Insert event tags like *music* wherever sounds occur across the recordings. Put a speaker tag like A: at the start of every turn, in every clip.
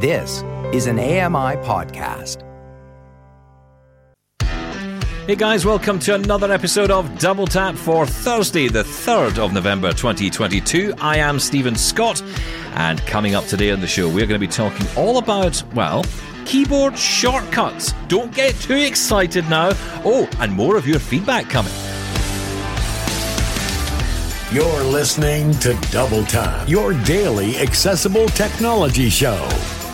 A: This is an AMI podcast.
B: Hey guys, welcome to another episode of Double Tap for Thursday, the 3rd of November 2022. I am Stephen Scott, and coming up today on the show, we're going to be talking all about, well, keyboard shortcuts. Don't get too excited now. Oh, and more of your feedback coming.
C: You're listening to Double Tap, your daily accessible technology show.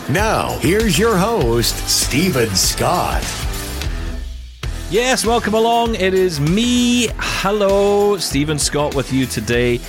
C: Now, here's your host, Stephen Scott.
B: Yes, welcome along. It is me. Hello, Stephen Scott with you today.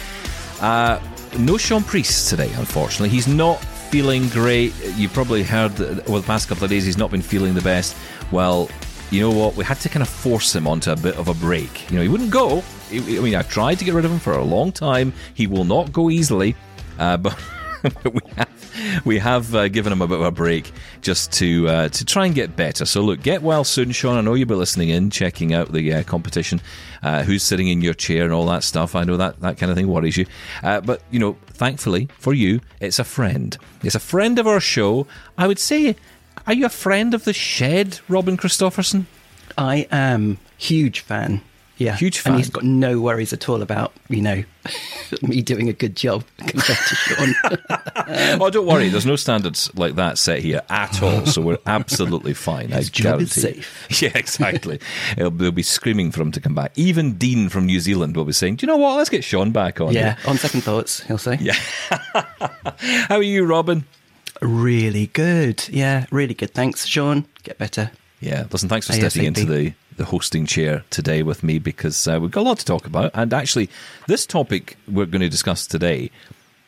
B: Uh, no Sean Priest today, unfortunately. He's not feeling great. You probably heard that over the past couple of days he's not been feeling the best. Well, you know what? We had to kind of force him onto a bit of a break. You know, he wouldn't go. I mean, I tried to get rid of him for a long time. He will not go easily, uh, *laughs* but *laughs* we have we have uh, given him a bit of a break just to uh, to try and get better. So look, get well soon, Sean. I know you'll be listening in, checking out the uh, competition, uh, who's sitting in your chair and all that stuff. I know that that kind of thing worries you, uh, but you know, thankfully for you, it's a friend. It's a friend of our show. I would say, are you a friend of the Shed, Robin Christopherson?
D: I am huge fan. Yeah,
B: Huge fan.
D: and he's got no worries at all about you know *laughs* me doing a good job *laughs* compared to Sean. *laughs*
B: oh, don't worry. There's no standards like that set here at all, so we're absolutely fine.
D: His
B: I
D: job is
B: guarantee.
D: safe.
B: Yeah, exactly. It'll, they'll be screaming for him to come back. Even Dean from New Zealand will be saying, "Do you know what? Let's get Sean back on."
D: yeah, on second thoughts, he'll say.
B: Yeah. How are you, Robin?
D: really good. Yeah, really good. Thanks, Sean. Get better.
B: Yeah. Listen, thanks for
D: ASAP.
B: stepping into the the hosting chair today with me because uh, we've got a lot to talk about. And actually, this topic we're going to discuss today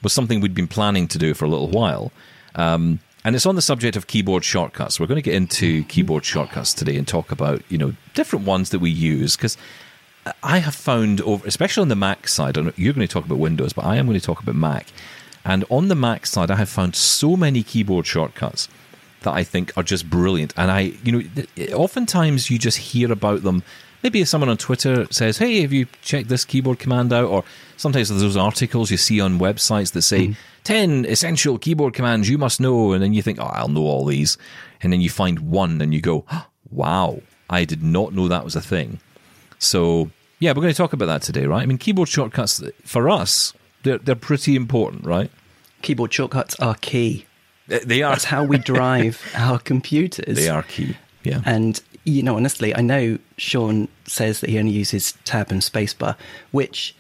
B: was something we'd been planning to do for a little while. Um, and it's on the subject of keyboard shortcuts. We're going to get into keyboard shortcuts today and talk about, you know, different ones that we use because I have found over, especially on the Mac side, I know you're going to talk about Windows, but I am going to talk about Mac. And on the Mac side, I have found so many keyboard shortcuts that I think are just brilliant. And I, you know, oftentimes you just hear about them. Maybe if someone on Twitter says, "Hey, have you checked this keyboard command out?" Or sometimes there's those articles you see on websites that say mm-hmm. 10 essential keyboard commands you must know," and then you think, "Oh, I'll know all these," and then you find one and you go, *gasps* "Wow, I did not know that was a thing." So yeah, we're going to talk about that today, right? I mean, keyboard shortcuts for us, they're they're pretty important, right?
D: Keyboard shortcuts are key.
B: They- are.
D: That's how we drive *laughs* our computers.
B: They are key. Yeah.
D: And you know, honestly, I know Sean says that he only uses tab and spacebar, which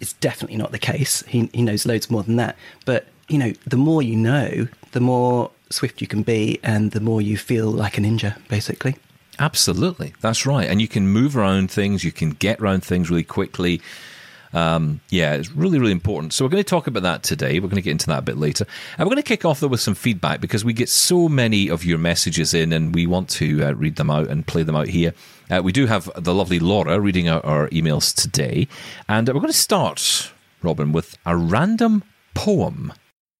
D: is definitely not the case. He he knows loads more than that. But you know, the more you know, the more swift you can be, and the more you feel like a ninja, basically.
B: Absolutely, that's right. And you can move around things, you can get around things really quickly. Um, yeah, it's really, really important. So we're going to talk about that today. We're going to get into that a bit later. And we're going to kick off though with some feedback because we get so many of your messages in, and we want to uh, read them out and play them out here. Uh, we do have the lovely Laura reading out our emails today, and uh, we're going to start, Robin, with a random poem.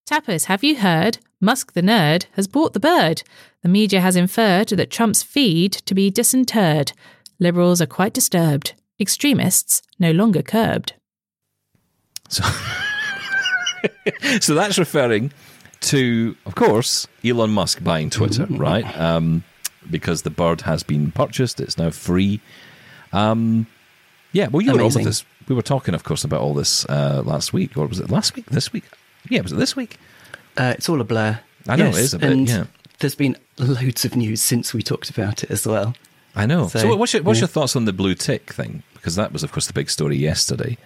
E: Tappers, have you heard? Musk the nerd has bought the bird. The media has inferred that Trump's feed to be disinterred. Liberals are quite disturbed. Extremists no longer curbed.
B: So, *laughs* so that's referring to, of course, Elon Musk buying Twitter, right? Um, because the bird has been purchased, it's now free. Um, yeah, well, you were on with this. We were talking, of course, about all this uh, last week, or was it last week? This week? Yeah, was it this week?
D: Uh, it's all a blur.
B: I know, it is a bit,
D: and
B: yeah.
D: There's been loads of news since we talked about it as well.
B: I know. So,
D: So,
B: what's your what's
D: yeah.
B: your thoughts on the blue tick thing? Because that was, of course, the big story yesterday.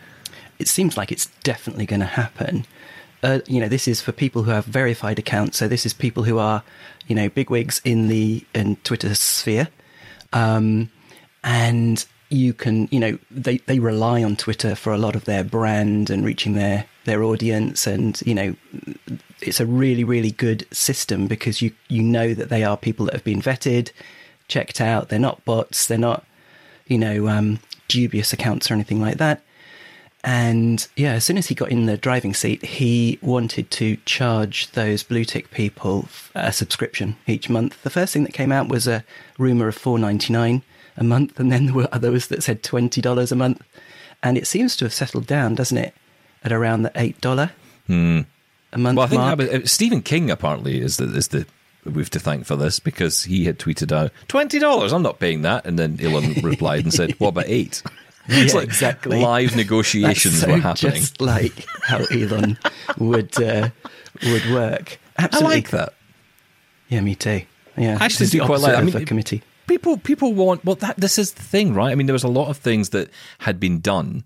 D: It seems like it's definitely going to happen. Uh, you know, this is for people who have verified accounts. So this is people who are, you know, bigwigs in the in Twitter sphere, um, and you can, you know, they they rely on Twitter for a lot of their brand and reaching their their audience, and you know, it's a really really good system because you you know that they are people that have been vetted, checked out. They're not bots. They're not, you know, um, dubious accounts or anything like that. And yeah, as soon as he got in the driving seat, he wanted to charge those blue tick people a subscription each month. The first thing that came out was a rumor of four ninety nine a month, and then there were *laughs* others that said twenty dollars a month. And it seems to have settled down, doesn't it, at around the eight dollar.
B: Hmm.
D: a month
B: Well, I think
D: mark.
B: that was- uh, Stephen King apparently is the is the we've to thank for this because he had tweeted out twenty dollars. I'm not paying that, and then Elon replied and said, *laughs* "What about eight? It's
D: Yeah,
B: like
D: exactly.
B: Live *laughs* negotiations
D: so
B: were happening.
D: Just like how Elon would uh, would work.
B: I like that.
D: Yeah, me too. Yeah,
B: I actually do quite like. I
D: of
B: mean,
D: a committee.
B: People people want well that this is the thing, right? I mean, there was a lot of things that had been done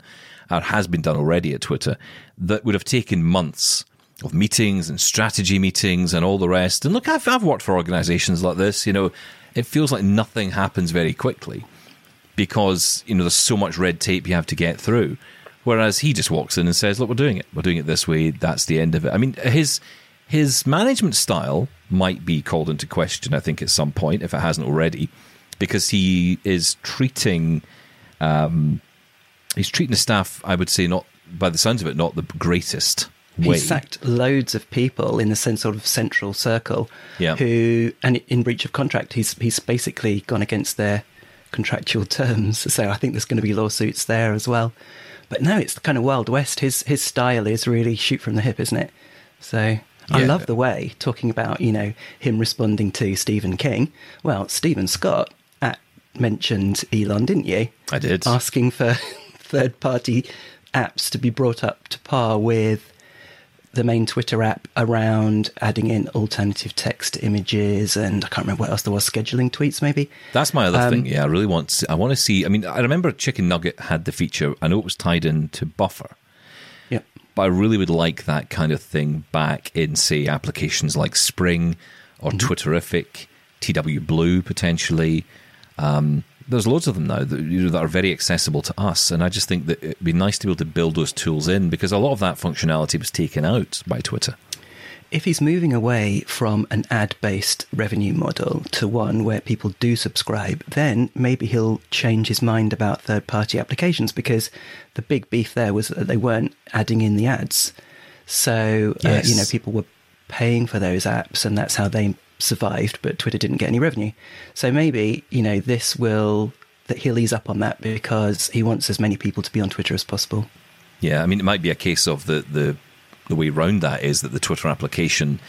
B: or has been done already at Twitter that would have taken months of meetings and strategy meetings and all the rest. And look, I've I've worked for organizations like this. You know, it feels like nothing happens very quickly because you know there's so much red tape you have to get through. Whereas he just walks in and says, "Look, we're doing it. We're doing it this way. That's the end of it." I mean, his his management style might be called into question. I think at some point, if it hasn't already, because he is treating um, he's treating the staff. I would say not by the sounds of it, not the greatest way.
D: He sacked loads of people in the sen- sort of central circle
B: Yeah.
D: who, and in breach of contract, he's he's basically gone against their contractual terms. *laughs* So I think there's going to be lawsuits there as well. But no, it's kind of Wild West. His his style is really shoot from the hip, isn't it? So I
B: Yeah.
D: love the way talking about you know him responding to Stephen King. Well, Stephen Scott at, mentioned Elon, didn't you?
B: I did.
D: asking for *laughs* third party apps to be brought up to par with the main Twitter app around adding in alternative text images and I can't remember what else there was, scheduling tweets maybe.
B: That's my other
D: Um,
B: thing. Yeah, I really want. To, I want to see. I mean, I remember Chicken Nugget had the feature. I know it was tied into Buffer,
D: Yeah.
B: but I really would like that kind of thing back in, say, applications like Spring or
D: Mm-hmm.
B: Twitterrific, TW Blue potentially. Um, there's loads of them now that, you know, that are very accessible to us, and I just think that it'd be nice to be able to build those tools in because a lot of that functionality was taken out by Twitter.
D: If he's moving away from an ad based revenue model to one where people do subscribe, then maybe he'll change his mind about third party applications because the big beef there was that they weren't adding in the ads. So, uh, you know, people were paying for those apps and that's how they survived, but Twitter didn't get any revenue. So maybe, you know, this will, that he'll ease up on that because he wants as many people to be on Twitter as possible.
B: Yeah, I mean, it might be a case of the the the way round that is that the Twitter application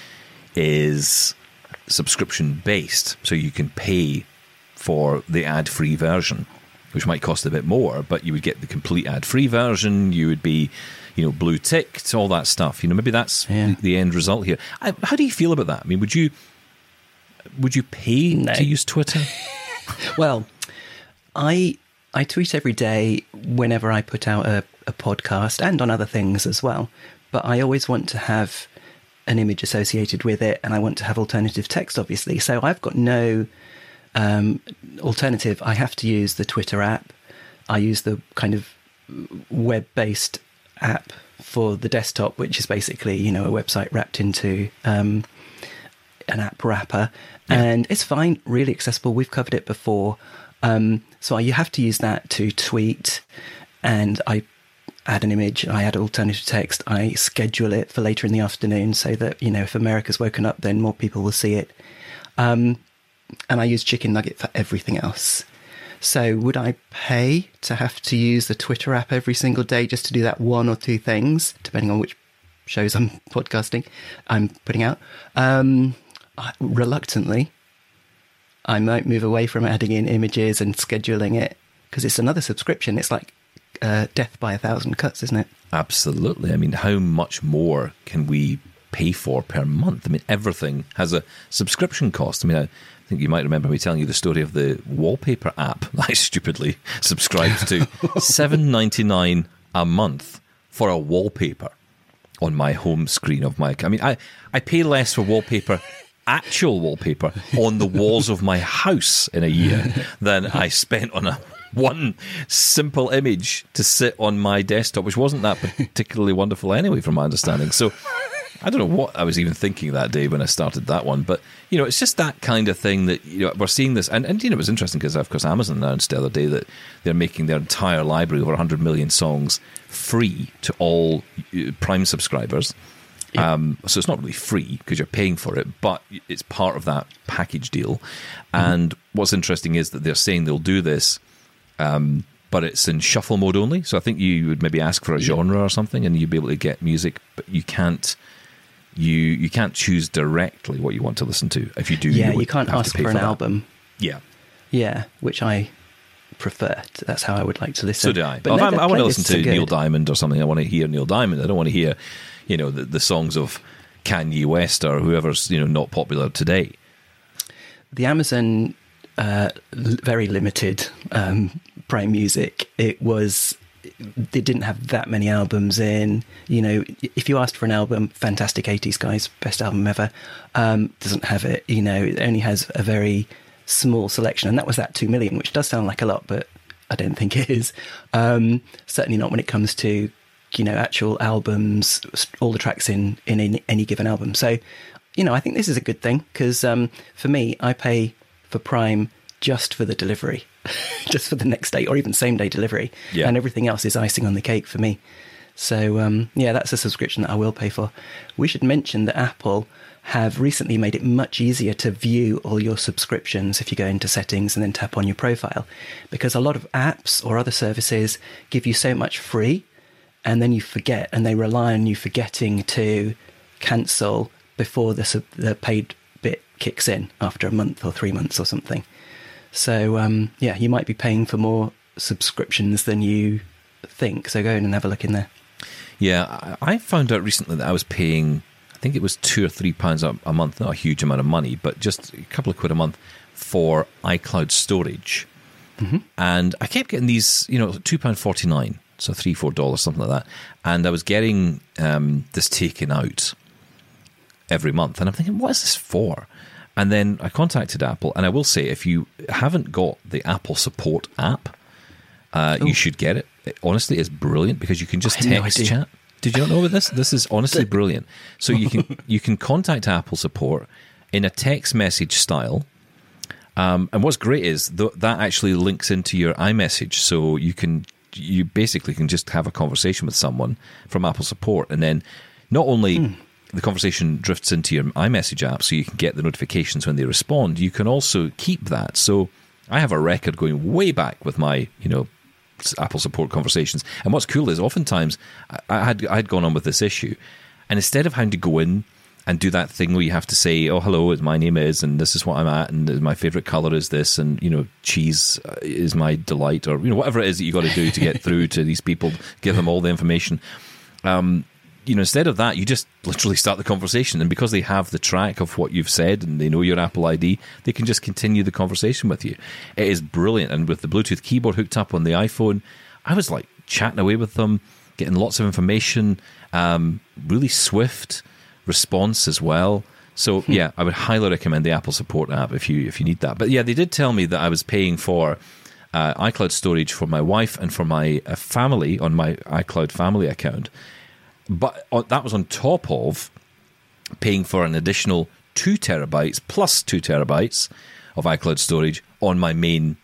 B: is subscription based, so you can pay for the ad free version, which might cost a bit more, but you would get the complete ad free version. You would be, you know, blue ticked, all that stuff. You know, maybe that's
D: Yeah.
B: the, the end result here. I, how do you feel about that? I mean, would you would you pay
D: No.
B: to use Twitter? *laughs*
D: Well, I I tweet every day whenever I put out a, a podcast and on other things as well. But I always want to have an image associated with it, and I want to have alternative text, obviously. So I've got no um, alternative. I have to use the Twitter app. I use the kind of web-based app for the desktop, which is basically you know a website wrapped into um, an app wrapper, and it's fine, really accessible. We've covered it before, um, so I you have to use that to tweet, and I add an image, I add alternative text, I schedule it for later in the afternoon so that you know if America's woken up, then more people will see it, um, and I use Chicken Nugget for everything else. So would I pay to have to use the Twitter app every single day just to do that one or two things, depending on which shows I'm *laughs* podcasting, I'm putting out? Um, I- reluctantly, I might move away from adding in images and scheduling it because it's another subscription. It's like uh, death by a thousand cuts, isn't it?
B: Absolutely. I mean, how much more can we pay for per month? I mean, everything has a subscription cost. I mean, I think you might remember me telling you the story of the wallpaper app *laughs* I stupidly subscribed to. *laughs* Seven ninety nine a month for a wallpaper on my home screen of my. I mean, I I pay less for wallpaper. Actual wallpaper on the walls of my house in a year than I spent on a one simple image to sit on my desktop, which wasn't that particularly wonderful anyway, from my understanding. So I don't know what I was even thinking that day when I started that one, but you know, it's just that kind of thing that you know we're seeing this, and, and you know, it was interesting because of course Amazon announced the other day that they're making their entire library over 100 million songs free to all uh, Prime subscribers. Um, so it's not really free because you're paying for it, but it's part of that package deal. And what's interesting is that they're saying they'll do this um, but it's in shuffle mode only. So I think you would maybe ask for a genre or something, and you'd be able to get music, but you can't you you can't choose directly what you want to listen to. If you do,
D: yeah,
B: you,
D: you, can't ask
B: pay
D: for an
B: that.
D: album.
B: Yeah.
D: Yeah, which I prefer. That's how I would like to listen.
B: So do I.
D: But
B: Well,
D: no,
B: if I'm- I want to listen to
D: are
B: Neil. Diamond or something. I want to hear Neil Diamond. I don't want to hear, you know, the, the songs of Kanye West or whoever's you know not popular today.
D: the Amazon uh, very limited um, Prime Music. It was they didn't have that many albums in. You know, if you asked for an album, fantastic '80s guys, best album ever, um, doesn't have it. You know, it only has a very small selection, and that was that two million, which does sound like a lot, but I don't think it is. Um, certainly not when it comes to you know actual albums, all the tracks in in any, any given album. So, you know, I think this is a good thing because um, for me, I pay for Prime just for the delivery, *laughs* just for the next day or even same day delivery,
B: Yeah.
D: and everything else is icing on the cake for me. So um, yeah, that's a subscription that I will pay for. We should mention that Apple have recently made it much easier to view all your subscriptions if you go into settings and then tap on your profile, because a lot of apps or other services give you so much free, and then you forget, and they rely on you forgetting to cancel before the the paid bit kicks in after a month or three months or something. So um, yeah, you might be paying for more subscriptions than you think. So go in and have a look in there.
B: Yeah, I found out recently that I was paying, I think it was two or three pounds a month, not a huge amount of money, but just a couple of quid a month for iCloud storage. And I kept getting these, you know, two pound forty nine, so three four dollars, something like that. And I was getting um, this taken out every month, and I'm thinking, what is this for? And then I contacted Apple, and I will say, if you haven't got the Apple Support app, uh, you should get it. It- Honestly, it's brilliant because you can just
D: had no
B: text chat. Did you not know about this? This is honestly *laughs* brilliant. So you can you can contact Apple support in a text message style. Um, and what's great is th- that actually links into your iMessage, so you can you basically can just have a conversation with someone from Apple support, and then not only
D: Hmm.
B: the conversation drifts into your iMessage app, so you can get the notifications when they respond. You can also keep that. So I have a record going way back with my you know Apple support conversations. And what's cool is oftentimes I, I had I had gone on with this issue, and instead of having to go in and do that thing where you have to say, "Oh, hello, my name is, and this is what I'm at, and my favorite color is this, and you know, cheese uh, is my delight," or you know, whatever it is that you got to do to get through to these people, give them all the information. Um, you know, instead of that, you just literally start the conversation, and because they have the track of what you've said and they know your Apple ID, they can just continue the conversation with you. It is brilliant, and with the Bluetooth keyboard hooked up on the iPhone, I was like chatting away with them, getting lots of information, um, really swift response as well. So yeah, I would highly recommend the Apple Support app if you if you need that. But yeah, they did tell me that I was paying for uh, iCloud storage for my wife and for my uh, family on my iCloud family account. But on, that was on top of paying for an additional two terabytes plus two terabytes of iCloud storage on my main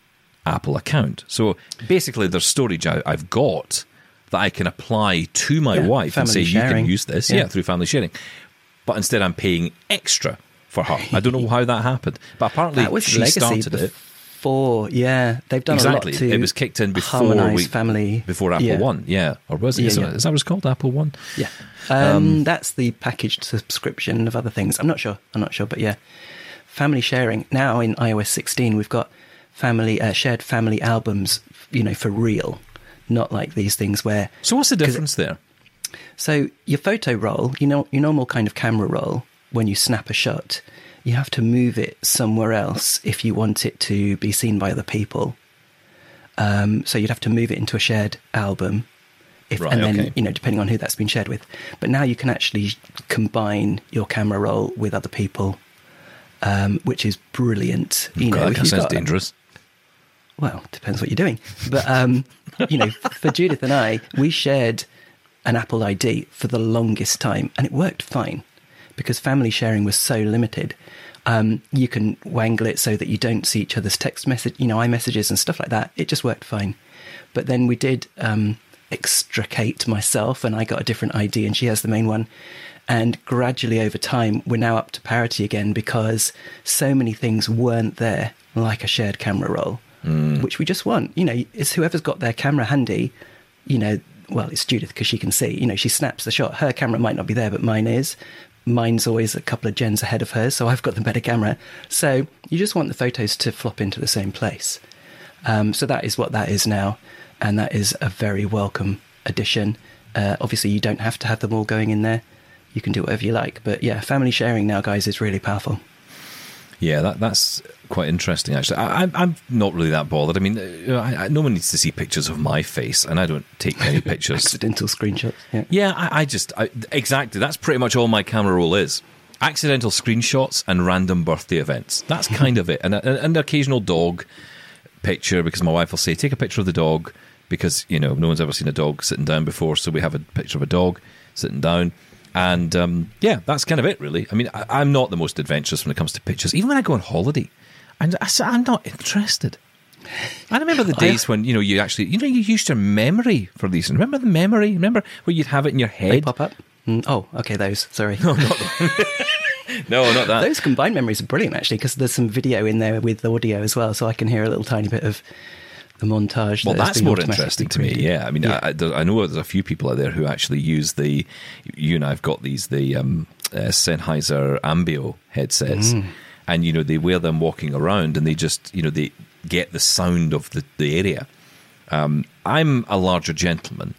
B: Apple account. So basically, there's storage I, I've got that I can apply to my
D: Yeah,
B: wife and say,
D: family
B: you can use this,
D: Yeah.
B: yeah, through family sharing. But instead, I'm paying extra for her. I don't know how that happened, but apparently
D: That was
B: she
D: legacy
B: started it.
D: before. Yeah, they've done
B: Exactly,
D: a lot to.
B: it was kicked in before we,
D: family
B: before Apple
D: yeah.
B: One, yeah, or was it?
D: Yeah,
B: is, it-
D: yeah.
B: is that what it's called? Apple One.
D: Yeah, um, that's the packaged subscription of other things. I'm not sure. I'm not sure, but yeah, family sharing now in iOS 16, we've got family uh, shared family albums. You know, for real, not like these things where
B: So what's the difference there?
D: So your photo roll, you know, your normal kind of camera roll, when you snap a shot, you have to move it somewhere else if you want it to be seen by other people. Um, so you'd have to move it into a shared album, if,
B: Right,
D: and then
B: okay.
D: you know, depending on who that's been shared with. But now you can actually combine your camera roll with other people, um, which is brilliant. You know,
B: God,
D: if
B: that sounds
D: got-
B: dangerous.
D: well, depends what you're doing. But um, you know, for Judith and I, we shared an Apple ID for the longest time, and it worked fine because family sharing was so limited. Um, you can wangle it so that you don't see each other's text message, you know, iMessages and stuff like that. It just worked fine. But then we did um, extricate myself, and I got a different ID, and she has the main one. And gradually over time, we're now up to parity again because so many things weren't there, like a shared camera roll, which we just want. You know, it's whoever's got their camera handy, you know, well, it's Judith because she can see. You know, she snaps the shot. Her camera might not be there, but mine is. mine's always a couple of gens ahead of hers, so I've got the better camera. So you just want the photos to flop into the same place. Um, so that is what that is now, and that is a very welcome addition. Uh, obviously, you don't have to have them all going in there. You can do whatever you like, but yeah, family sharing now, guys, is really powerful.
B: Yeah, that that's quite interesting. Actually, I, I'm I'm not really that bothered. I mean, uh, I, I, no one needs to see pictures of my face, and I don't take many *laughs* pictures.
D: Accidental screenshots. Yeah,
B: yeah. I, I just I, exactly. That's pretty much all my camera roll is. Accidental screenshots and random birthday events. That's *laughs* kind of it, and an occasional dog picture because my wife will say, "Take a picture of the dog," because you know no one's ever seen a dog sitting down before, so we have a picture of a dog sitting down. And um, yeah, that's kind of it, really. I mean, I, am not the most adventurous when it comes to pictures. Even when I go on holiday, and I, I'm not interested. I remember the *laughs* days when you know you actually you know you used your memory for these. Remember the memory? Remember where you'd have it in your head?
D: Pop up. Mm, oh, okay, those. Sorry.
B: No, not *laughs* *laughs* no, not that.
D: Those combined memories are brilliant actually because there's some video in there with audio as well, so I can hear a little tiny bit of the montage.
B: Well,
D: that
B: that's more interesting to me. Yeah, I mean, yeah. I, I, know there's a few people out there who actually use the. You and I've got these the um, uh, Sennheiser Ambeo headsets, mm. and you know they wear them walking around, and they just you know they get the sound of the the area. Um, I'm a larger gentleman,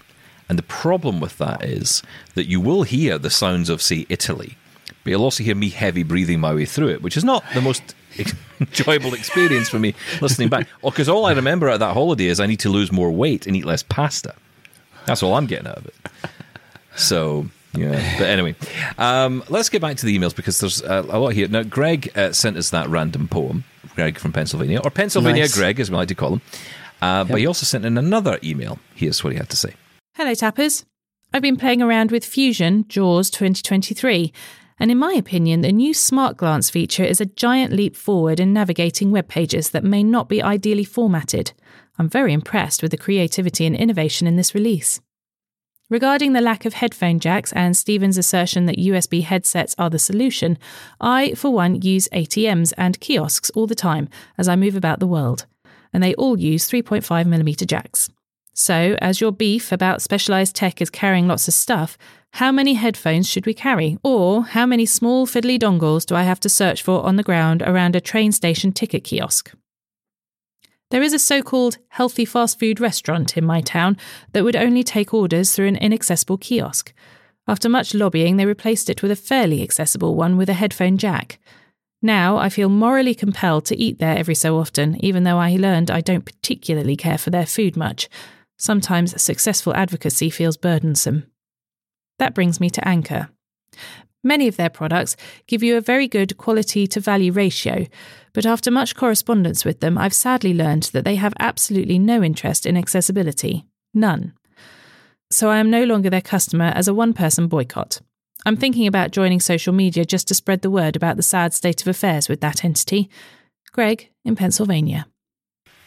B: and the problem with that is that you will hear the sounds of say Italy, but you'll also hear me heavy breathing my way through it, which is not the most *laughs* enjoyable experience for me listening back. Oh, because all I remember at that holiday is I need to lose more weight and eat less pasta. That's all I'm getting out of it. So yeah, but anyway, um, let's get back to the emails because there's uh, a lot here. Now, Greg uh, sent us that random poem. Greg from Pennsylvania, or Pennsylvania nice. Greg, as we like to call him. Uh, yep. But he also sent in another email. Here's what he had to say.
E: Hello, tappers. I've been playing around with Fusion JAWS 2023 and in my opinion, the new Smart Glance feature is a giant leap forward in navigating web pages that may not be ideally formatted. I'm very impressed with the creativity and innovation in this release. Regarding the lack of headphone jacks and Stephen's assertion that USB headsets are the solution, I, for one, use ATMs and kiosks all the time as I move about the world, and they all use 3.5mm jacks. So, as your beef about specialised tech is carrying lots of stuff, how many headphones should we carry? Or how many small fiddly dongles do I have to search for on the ground around a train station ticket kiosk? There is a so called healthy fast food restaurant in my town that would only take orders through an inaccessible kiosk. After much lobbying, they replaced it with a fairly accessible one with a headphone jack. Now I feel morally compelled to eat there every so often, even though I learned I don't particularly care for their food much. Sometimes successful advocacy feels burdensome. That brings me to Anker. Many of their products give you a very good quality to value ratio, but after much correspondence with them, I've sadly learned that they have absolutely no interest in accessibility. None. So I am no longer their customer as a one person boycott. I'm thinking about joining social media just to spread the word about the sad state of affairs with that entity. Greg in Pennsylvania.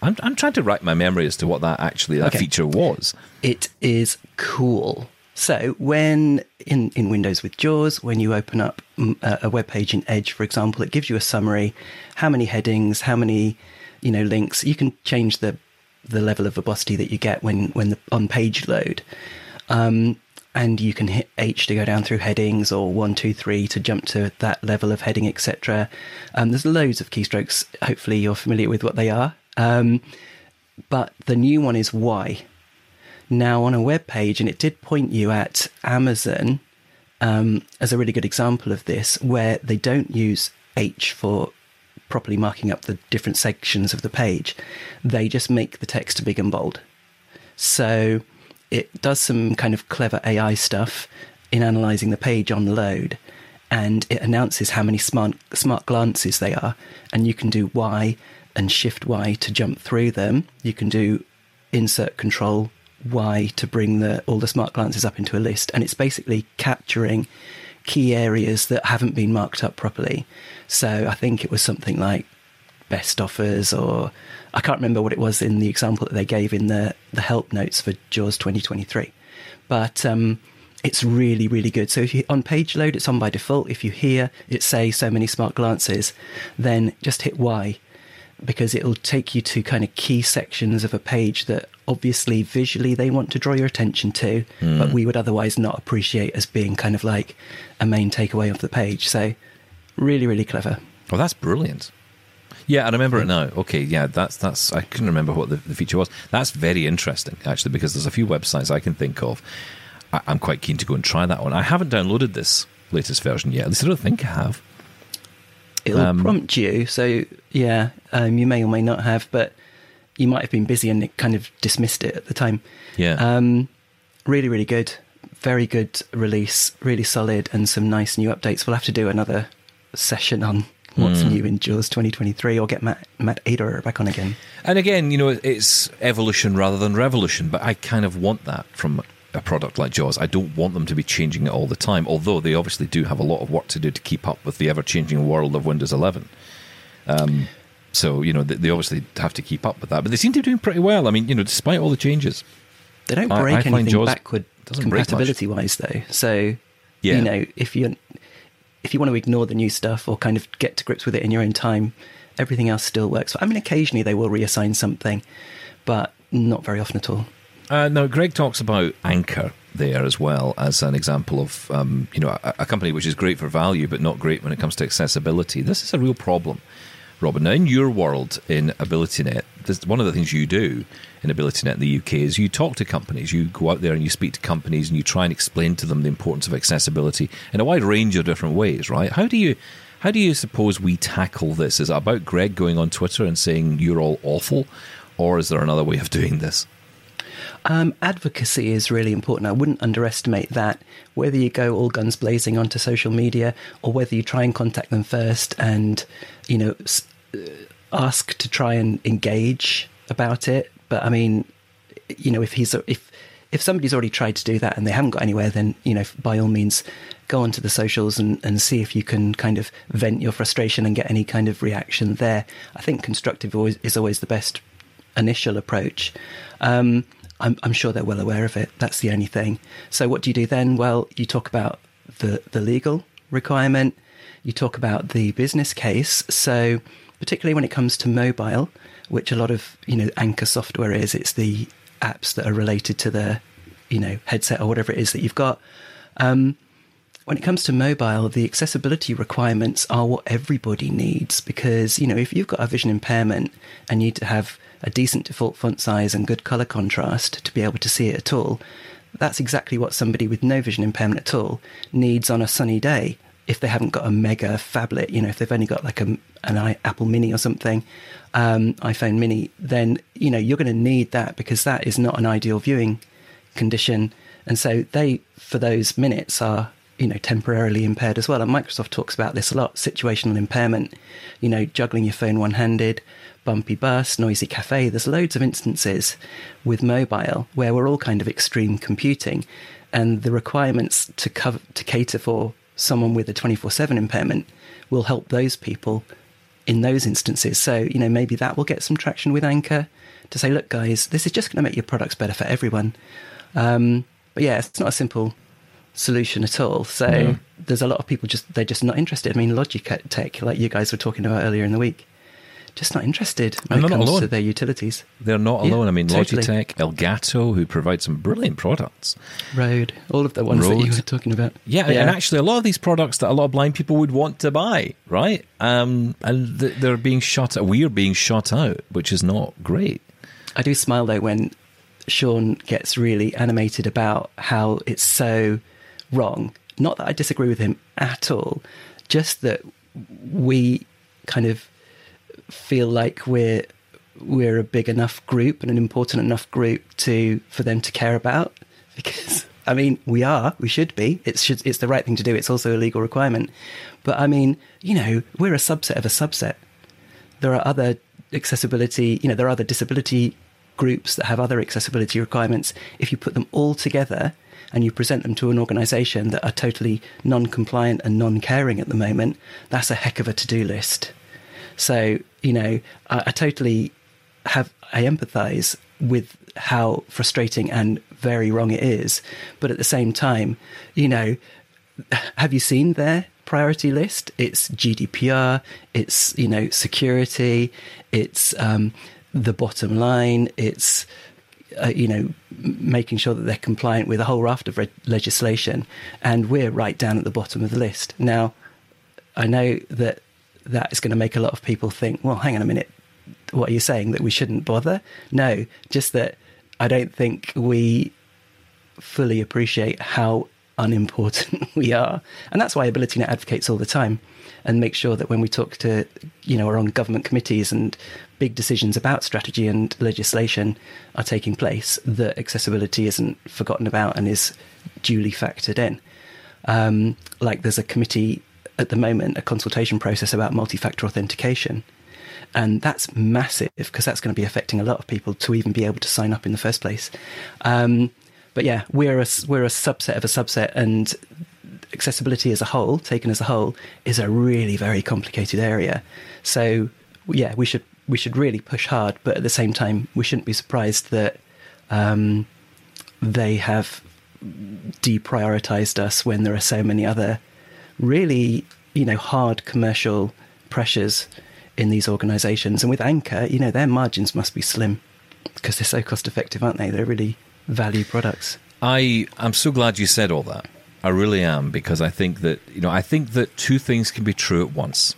B: I'm, I'm trying to rack my memory as to what that actually that okay. feature was.
D: It is cool. So when in, in Windows with JAWS, when you open up mm, a web page in Edge, for example, it gives you a summary, how many headings, how many, you know, links. You can change the the level of verbosity that you get when when the on page load. Um, and you can hit H to go down through headings or one, two, three to jump to that level of heading, etc. Um, there's loads of keystrokes. Hopefully, you're familiar with what they are. Um, but the new one is Y now on a web page, and it did point you at Amazon um, as a really good example of this, where they don't use H for properly marking up the different sections of the page. They just make the text big and bold. So it does some kind of clever AI stuff in analyzing the page on load, and it announces how many smart smart glances they are, and you can do Y and Shift Y to jump through them. You can do insert control Y to bring the all the smart glances up into a list, and it's basically capturing key areas that haven't been marked up properly. So I think it was something like best offers, or I can't remember what it was in the example that they gave in the the help notes for JAWS 2023, but. Um, it's really, really good. So if you on page load, it's on by default. If you hear it say so many smart glances, then just hit Y because it'll take you to kind of key sections of a page that obviously visually they want to draw your attention to, but hmm. we would otherwise not appreciate as being kind of like a main takeaway of the page. So really, really clever.
B: Oh, that's brilliant. Yeah, I remember it now. Okay, yeah, that's that's. I couldn't remember what the, the feature was. That's very interesting, actually, because there's a few websites I can think of. I, I'm quite keen to go and try that one. I haven't downloaded this latest version yet. At least I don't think I have.
D: It'll
B: Um,
D: prompt you. So yeah, um, you may or may not have, but you might have been busy and it kind of dismissed it at the time.
B: Yeah.
D: Um, really, really good. Very good release. Really solid and some nice new updates. We'll have to do another session on what's
B: Hmm.
D: new in Jaws 2023 or get Matt, Matt Ater back on again.
B: And again, you know, it's evolution rather than revolution, but I kind of want that from a product like Jaws. I don't want them to be changing it all the time, although they obviously do have a lot of work to do to keep up with the ever changing world of Windows 11. Um, so, you know, they, they obviously have to keep up with that, but they seem to be doing pretty well. I mean, you know, despite all the changes.
D: They don't break
B: I find
D: anything
B: Jaws
D: backward
B: doesn't break much.
D: compatibility wise though. So
B: Yeah.
D: you know, if you if you want to ignore the new stuff or kind of get to grips with it in your own time, everything else still works. I mean, occasionally they will reassign something, but not very often at all.
B: Uh, now, Greg talks about Anker there as well as an example of um, you know a, a company which is great for value but not great when it comes to accessibility. This is a real problem, Robin. Now, in your world in AbilityNet, this, one of the things you do in AbilityNet in the UK is you talk to companies. You go out there and you speak to companies and you try and explain to them the importance of accessibility in a wide range of different ways. Right? How do you how do you suppose we tackle this? Is it about Greg going on Twitter and saying you're all awful, or is there another way of doing this?
D: Um, advocacy is really important. I wouldn't underestimate that. Whether you go all guns blazing onto social media or whether you try and contact them first and, you know, uh, ask to try and engage about it. But I mean, you know, if he's if if somebody's already tried to do that and they haven't got anywhere, then you know, by all means, go onto the socials and, and see if you can kind of vent your frustration and get any kind of reaction there. I think constructive always, is always the best initial approach. Um, I'm, I'm sure they're well aware of it. That's the only thing. So what do you do then? Well, you talk about the the legal requirement. You talk about the business case. So particularly when it comes to mobile, which a lot of you know Anker software is, it's the apps that are related to the you know headset or whatever it is that you've got. Um, when it comes to mobile, the accessibility requirements are what everybody needs because, you know, if you've got a vision impairment and you need to have a decent default font size and good color contrast to be able to see it at all, that's exactly what somebody with no vision impairment at all needs on a sunny day. If they haven't got a mega phablet, you know, if they've only got like a, an Apple Mini or something, um, iPhone Mini, then, you know, you're going to need that because that is not an ideal viewing condition. And so they, for those minutes, are you know temporarily impaired as well. And Microsoft talks about this a lot: situational impairment. You know, juggling your phone one-handed, bumpy bus, noisy cafe. There's loads of instances with mobile where we're all kind of extreme computing, and the requirements to cover to cater for someone with a 24/7 impairment will help those people in those instances. So, you know, maybe that will get some traction with Anker to say, look, guys, this is just going to make your products better for everyone. Um, but yeah, it's not a simple solution at all. So there's a lot of people just they're just not interested. I mean, Logitech, like you guys were talking about earlier in the week, just not interested when
B: And
D: it comes
B: alone.
D: to their utilities.
B: They're not
D: Yeah,
B: alone. I mean,
D: totally.
B: Logitech, Elgato, who provide some brilliant products.
D: Rode, all of the ones that you were talking about.
B: Yeah, and actually, a lot of these products that a lot of blind people would want to buy, right? Um, and they're being shut. We're being shut out, which is not great.
D: I do smile though when Sean gets really animated about how it's so wrong. Not that I disagree with him at all, just that we kind of feel like we're we're a big enough group and an important enough group to for them to care about. *laughs* Because I mean we are we should be. It's should, it's the right thing to do. It's also a legal requirement. But I mean you know we're a subset of a subset. There are other accessibility, you know, there are other disability groups that have other accessibility requirements. If you put them all together and you present them to an organization that are totally non compliant and non caring at the moment, that's a heck of a to do list. So, you know, I, I totally have, I empathize with how frustrating and very wrong it is. But at the same time, you know, have you seen their priority list? It's GDPR, it's you know security, it's um, the bottom line, it's uh, you know, making sure that they're compliant with a whole raft of re- legislation, and we're right down at the bottom of the list. Now, I know that that is going to make a lot of people think, well, hang on a minute, what are you saying that we shouldn't bother? No, just that I don't think we fully appreciate how unimportant *laughs* we are, and that's why AbilityNet advocates all the time and make sure that when we talk to, you know, are on government committees and big decisions about strategy and legislation are taking place, that accessibility isn't forgotten about and is duly factored in. Um, like there's a committee at the moment, a consultation process about multi-factor authentication. And that's massive because that's going to be affecting a lot of people to even be able to sign up in the first place. Um, but yeah, we're a, we're a subset of a subset, and accessibility as a whole, taken as a whole, is a really very complicated area. So yeah, we should we should really push hard, but at the same time, we shouldn't be surprised that um, they have deprioritized us when there are so many other really you know hard commercial pressures in these organizations. And with Anker, you know their margins must be slim because they're so cost effective, aren't they? They're really value products.
B: I I'm so glad you said all that. I really am because I think that you know I think that two things can be true at once,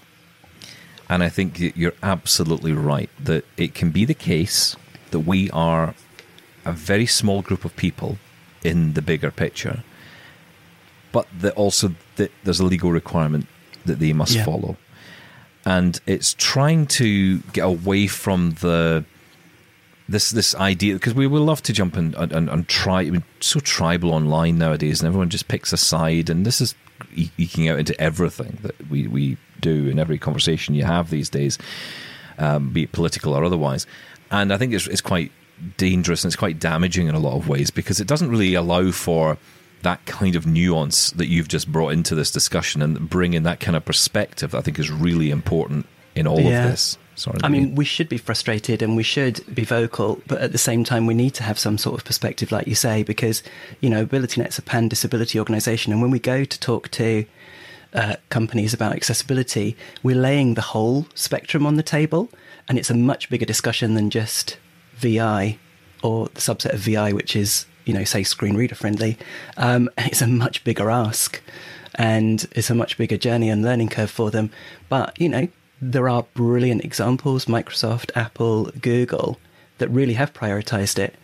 B: and I think you're absolutely right that it can be the case that we are a very small group of people in the bigger picture, but that also that there's a legal requirement that they must
D: Yeah.
B: follow, and it's trying to get away from the this this idea because we will love to jump and and, and try. I mean, so tribal online nowadays, and everyone just picks a side, and this is e- eking out into everything that we we do in every conversation you have these days, um, be it political or otherwise. And I think it's it's quite dangerous and it's quite damaging in a lot of ways because it doesn't really allow for that kind of nuance that you've just brought into this discussion and bring in that kind of perspective I think is really important in all
D: Yeah.
B: of this. Sorry,
D: I mean, we should be frustrated and we should be vocal, but at the same time, we need to have some sort of perspective, like you say, because, you know, AbilityNet's a pan disability organisation. And when we go to talk to uh, companies about accessibility, we're laying the whole spectrum on the table. And it's a much bigger discussion than just VI or the subset of VI, which is, you know, say screen reader friendly. Um, *laughs* it's a much bigger ask and it's a much bigger journey and learning curve for them. But, you know, there are brilliant examples Microsoft, Apple, Google that really have prioritized it.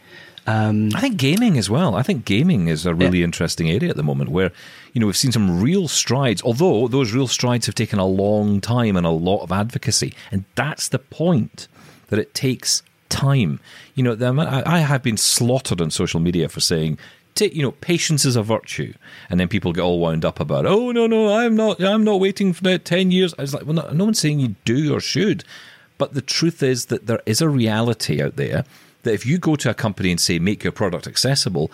D: Um,
B: I think gaming as well. I think gaming is a really
D: Yeah.
B: interesting area at the moment where, you know, we've seen some real strides, although those real strides have taken a long time and a lot of advocacy. And that's the point, that it takes time. You know, I, have been slaughtered on social media for saying, ta- you know, patience is a virtue. And then people get all wound up about, oh, no, no, I'm not, I'm not waiting for that 10 years. I was like, well, no, no one's saying you do or should. But the truth is that there is a reality out there that if you go to a company and say, make your product accessible,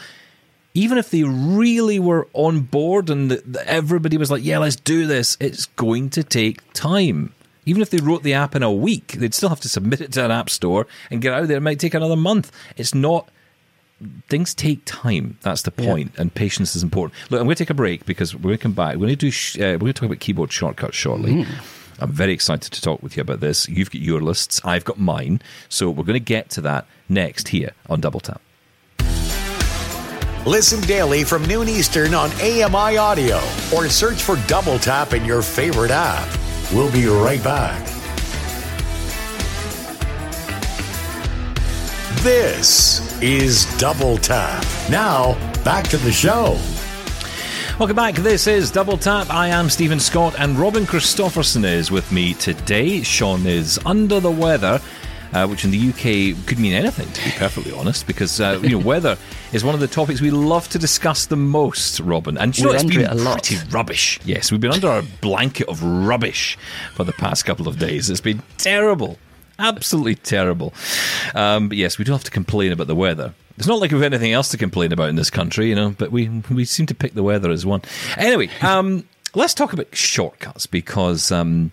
B: even if they really were on board and the, the, everybody was like, yeah, let's do this, it's going to take time. Even if they wrote the app in a week, they'd still have to submit it to an app store and get out there. It might take another month. It's not. Things take time. That's the point, and patience is important. Look, I'm going to take a break because we're going to come back. We're going to do. Sh- uh, we're going to talk about keyboard shortcuts shortly. I'm very excited to talk with you about this. You've got your lists. I've got mine. So we're going to get to that next here on Double Tap.
C: Listen daily from noon Eastern on AMI Audio or search for Double Tap in your favorite app. We'll be right back. This is Double Tap. Now, back to the show.
B: Welcome back. This is Double Tap. I am Stephen Scott, and Robin Christopherson is with me today. Sean is under the weather, uh, which in the UK could mean anything, to be perfectly honest, because uh, you know weather *laughs* is one of the topics we love to discuss the most. Robin, and you know, it's been
D: it a lot.
B: pretty rubbish. Yes, we've been under a blanket of rubbish for the past couple of days. It's been terrible. Absolutely terrible. Um, but yes, we do have to complain about the weather. It's not like we've anything else to complain about in this country, you know, but we, we seem to pick the weather as one. Anyway, um, *laughs* let's talk about shortcuts because um,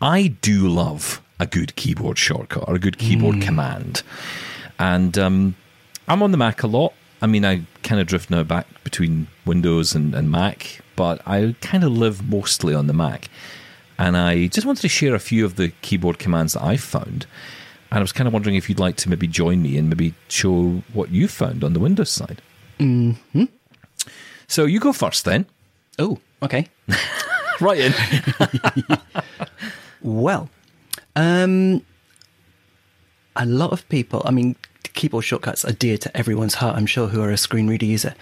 B: I do love a good keyboard shortcut or a good keyboard command. And um, I'm on the Mac a lot. I mean, I kind of drift now back between Windows and, and Mac, but I kind of live mostly on the Mac. And I just wanted to share a few of the keyboard commands that I've found And I was kind of wondering if you'd like to maybe join me and maybe show what you found on the Windows side. Mm-hmm. So you go first then.
D: Oh, okay. *laughs*
B: right in. *laughs* *laughs*
D: Well, um, a lot of people, I mean, keyboard shortcuts are dear to everyone's heart, I'm sure, who are a screen reader user.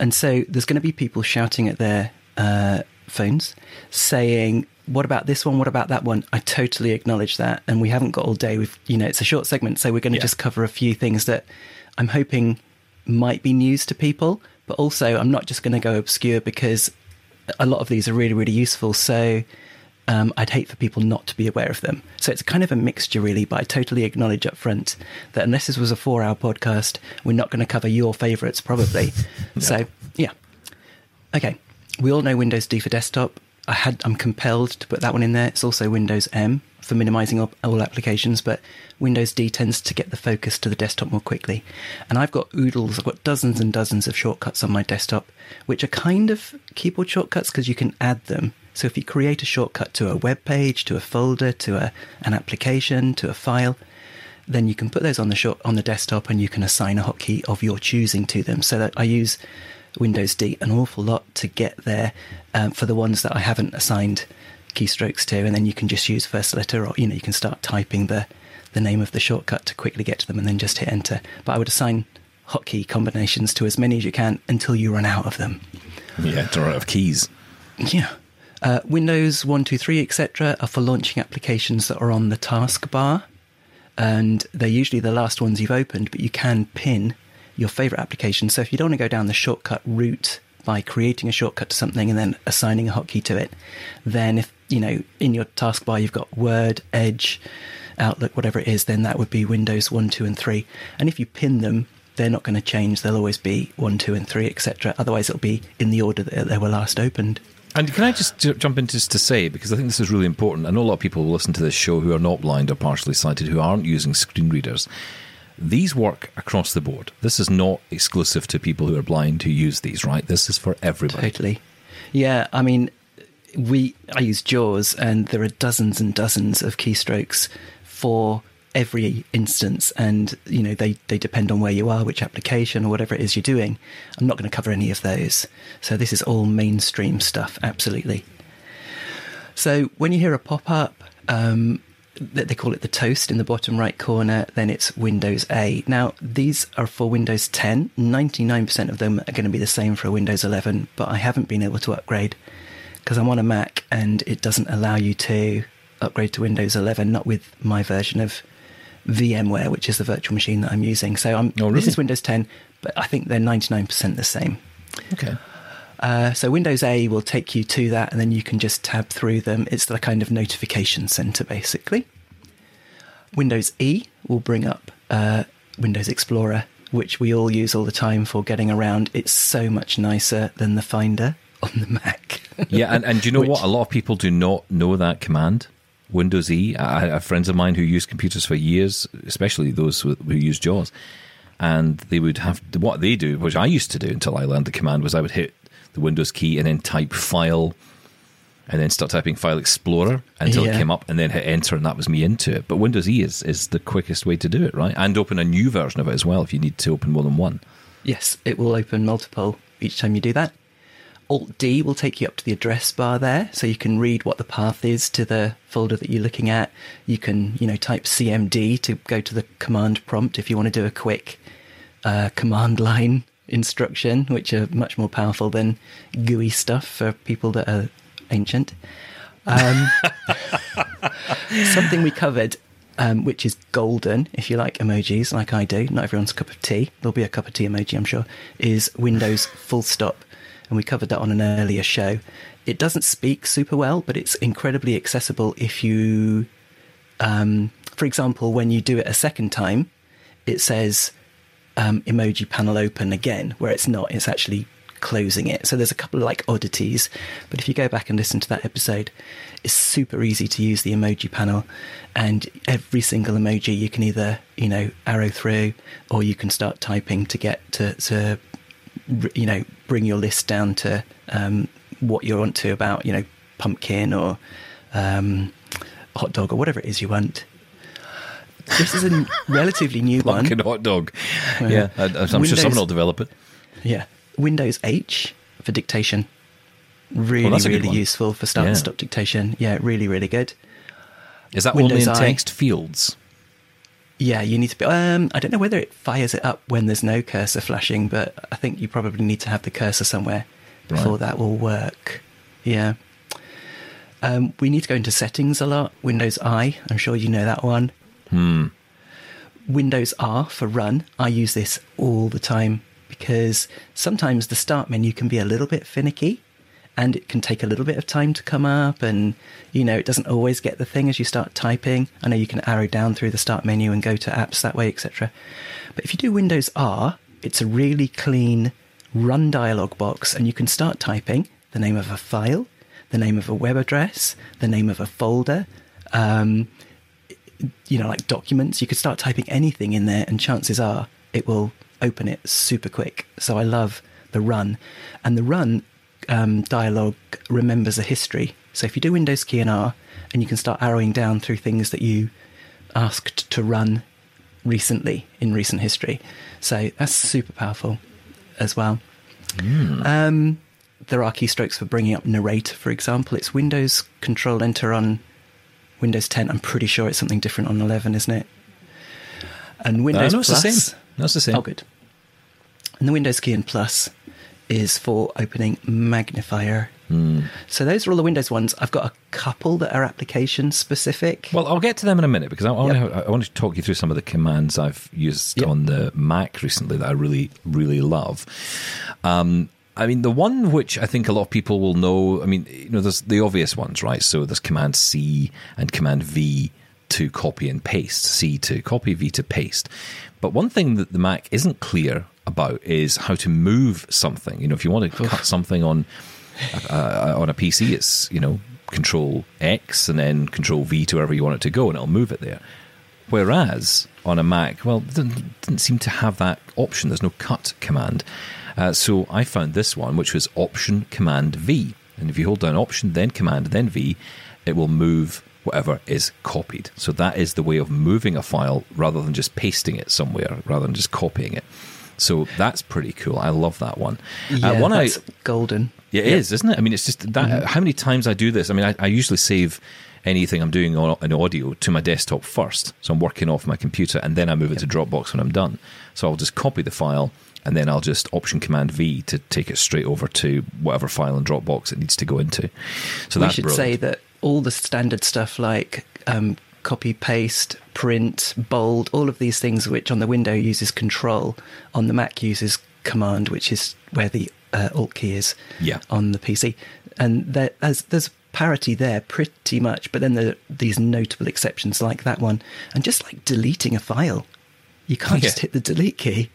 D: And so there's going to be people shouting at their uh, phones saying, what about this one? What about that one? I totally acknowledge that. And we haven't got all day. We've, you know, it's a short segment. So we're going to
B: Yeah.
D: just cover a few things that I'm hoping might be news to people. But also, I'm not just going to go obscure because a lot of these are really, really useful. So um, I'd hate for people not to be aware of them. So it's kind of a mixture, really. But I totally acknowledge up front that unless this was a four hour podcast, we're not going to cover your favorites, probably. *laughs* So, yeah. Okay. We all know Windows D for desktop. I had I'm compelled to put that one in there. It's also Windows M for minimizing all, all applications, but Windows D tends to get the focus to the desktop more quickly. And I've got oodles, I've got dozens and dozens of shortcuts on my desktop, which are kind of keyboard shortcuts because you can add them. So if you create a shortcut to a web page, to a folder, to a, an application, to a file, then you can put those on the short, on the desktop and you can assign a hotkey of your choosing to them. So that I use Windows D an awful lot to get there um, for the ones that I haven't assigned keystrokes to, and then you can just use first letter, or you know you can start typing the the name of the shortcut to quickly get to them, and then just hit enter. But I would assign hotkey combinations to as many as you can until you run out of them.
B: yeah, to run out of keys.
D: Yeah. Uh, Windows 1, 2, 3, etc. are for launching applications that are on the taskbar. And they're usually the last ones you've opened, but you can pin your favorite application. So if you don't want to go down the shortcut route by creating a shortcut to something and then assigning a hotkey to it, then if, you know, in your taskbar you've got Word, Edge, Outlook, whatever it is, then that would be Windows 1, 2, and 3. And if you pin them, they're not going to change. They'll always be 1, 2, and 3, etc. Otherwise, it'll be in the order that they were last opened.
B: And can I just jump in just to say, because I think this is really important. I know a lot of people who listen to this show who are not blind or partially sighted, who aren't using screen readers. These work across the board. This is not exclusive to people who are blind who use these, right? This is for everybody.
D: Totally. Yeah, I mean, we I use JAWS, and there are dozens and dozens of keystrokes for every instance, and you know they they depend on where you are, which application or whatever it is you're doing. I'm not going to cover any of those, so this is all mainstream stuff. Absolutely. So when you hear a pop up, um, that they call it the toast in the bottom right corner, then it's Windows A. Now, these are for Windows 10. 99% of them are going to be the same for Windows 11, but I haven't been able to upgrade because I'm on a Mac and it doesn't allow you to upgrade to Windows 11, not with my version of VMware, which is the virtual machine that I'm using. So I'm,
B: Oh,
D: this is Windows 10, but I think they're 99% the same.
B: Okay.
D: Uh, so Windows A will take you to that, and then you can just tab through them. It's the kind of notification center, basically. Windows E will bring up uh, Windows Explorer, which we all use all the time for getting around. It's so much nicer than the Finder *laughs* on the Mac.
B: Yeah, and, and do you know
D: Which-
B: what? A lot of people do not know that command. Windows E. I I have friends of mine who use computers for years, especially those who, who use JAWS, and they would have what they do, which I used to do until I learned the command, was I would hit the Windows key and then type file, and then start typing File Explorer until it came up, and then hit enter, and that was me into it. But Windows E is is the quickest way to do it, right? And open a new version of it as well if you need to open more than one.
D: Yes, it will open multiple each time you do that. Alt D will take you up to the address bar there, so you can read what the path is to the folder that you're looking at. You can, you know, type CMD to go to the command prompt if you want to do a quick uh, command line *laughs* instruction, which are much more powerful than GUI stuff for people that are ancient. Um, *laughs* something we covered, um, which is golden, if you like emojis, like I do. Not everyone's cup of tea. There'll be a cup of tea emoji, I'm sure. Is Windows full stop, and we covered that on an earlier show. It doesn't speak super well, but it's incredibly accessible if you, um, for example, when you do it a second time, it says um, emoji panel open again, where it's not. It's actually closing it. So there's a couple of like oddities. But if you go back and listen to that episode, it's super easy to use the emoji panel, and every single emoji you can either you know arrow through, or you can start typing to get to to you know bring your list down to um, what you're onto about you know pumpkin or um, hot dog or whatever it is you want this is a *laughs* relatively new one.
B: Lunkin hot dog. Yeah, I, I'm sure someone will develop it.
D: Yeah. Windows H for dictation. Really,
B: good
D: really useful for start and stop dictation. Yeah, really, really good.
B: Is that
D: Windows
B: only in
D: I.
B: text fields?
D: Yeah, you need to be. Um, I don't know whether it fires it up when there's no cursor flashing, but I think you probably need to have the cursor somewhere before
B: Right.
D: that will work. Yeah. Um, we need to go into settings a lot. Windows I, I'm sure you know that one.
B: Hmm.
D: Windows R for run. I use this all the time because sometimes the start menu can be a little bit finicky and it can take a little bit of time to come up and you know it doesn't always get the thing as you start typing i know you can arrow down through the start menu and go to apps that way etc but if you do windows r it's a really clean run dialog box and you can start typing the name of a file the name of a web address the name of a folder um, you know, like documents. You could start typing anything in there, and chances are it will open it super quick. So I love the run, and the run um, dialogue remembers a history. So if you do Windows key and R, and you can start arrowing down through things that you asked to run recently in recent history. So that's super powerful as well. Um, there are keystrokes for bringing up narrate, for example. It's Windows Control Enter on Windows 10. I'm pretty sure it's something different on 11, isn't it? And Windows
B: no, it's the
D: Plus.
B: same. No, it's the same.
D: Oh, good. And the Windows key and plus is for opening magnifier.
B: Hmm.
D: So those are all the Windows ones. I've got a couple that are application specific.
B: Well, I'll get to them in a minute because I, I,
D: Yep.
B: want, to, I want to talk you through some of the commands I've used
D: Yep.
B: on the Mac recently that I really, really love. Um, I mean, the one which I think a lot of people will know, I mean, you know, there's the obvious ones, right? So there's Command C and Command V to copy and paste, C to copy, V to paste. But one thing that the Mac isn't clear about is how to move something. You know, if you want to cut something on uh, on a PC, it's you know Control X and then Control V to wherever you want it to go, and it'll move it there. Whereas on a Mac, well, it didn't, didn't seem to have that option. There's no cut command. Uh, so I found this one, which was Option Command V, and if you hold down Option, then Command, then V, it will move whatever is copied. So that is the way of moving a file rather than just pasting it somewhere, rather than just copying it. So that's pretty cool. I love that one.
D: yeah,
B: uh, one I,
D: that's golden.
B: yeah, it is, isn't it? I mean, it's just that. How many times I do this? I mean, I, I usually save anything I'm doing on in audio to my desktop first, so I'm working off my computer, and then I move it to Dropbox when I'm done. So I'll just copy the file, and then I'll just Option Command V to take it straight over to whatever file in Dropbox it needs to go into. So
D: we
B: that's
D: should
B: brilliant.
D: say that all the standard stuff like um, copy, paste, print, bold, all of these things which on the window uses control, on the Mac uses command, which is where the uh, alt key is
B: Yeah.
D: on the PC. And there, there's, there's parity there pretty much, but then there are these notable exceptions like that one. And just like deleting a file, you can't
B: Yeah.
D: just hit the delete key.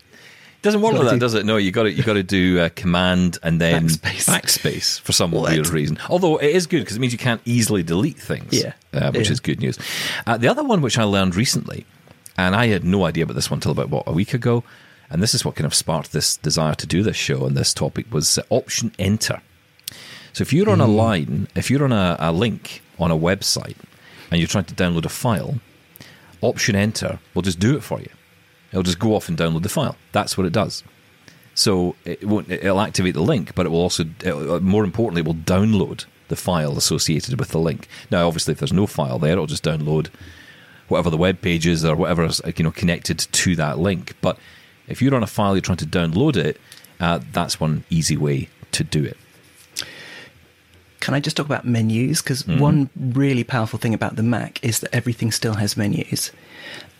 B: Doesn't work like that,
D: do-
B: does it? No, you got to you got to do uh, Command and then
D: Backspace.
B: backspace for some
D: What?
B: weird reason. Although it is good because it means you can't easily delete things.
D: Yeah.
B: uh, which
D: Yeah.
B: is good news. Uh, the other one which I learned recently, and I had no idea about this one until about what a week ago, and this is what kind of sparked this desire to do this show and this topic was uh, Option Enter. So if you're on a line, if you're on a, a link on a website and you're trying to download a file, Option Enter will just do it for you. It'll just go off and download the file. That's what it does. So it won't, it'll activate the link, but it will also, it'll, more importantly, it will download the file associated with the link. Now, obviously, if there's no file there, it'll just download whatever the web page is or whatever is you know connected to that link. But if you're on a file, you're trying to download it, uh, that's one easy way to do it.
D: Can I just talk about menus? Because
B: Mm-hmm.
D: one really powerful thing about the Mac is that everything still has menus.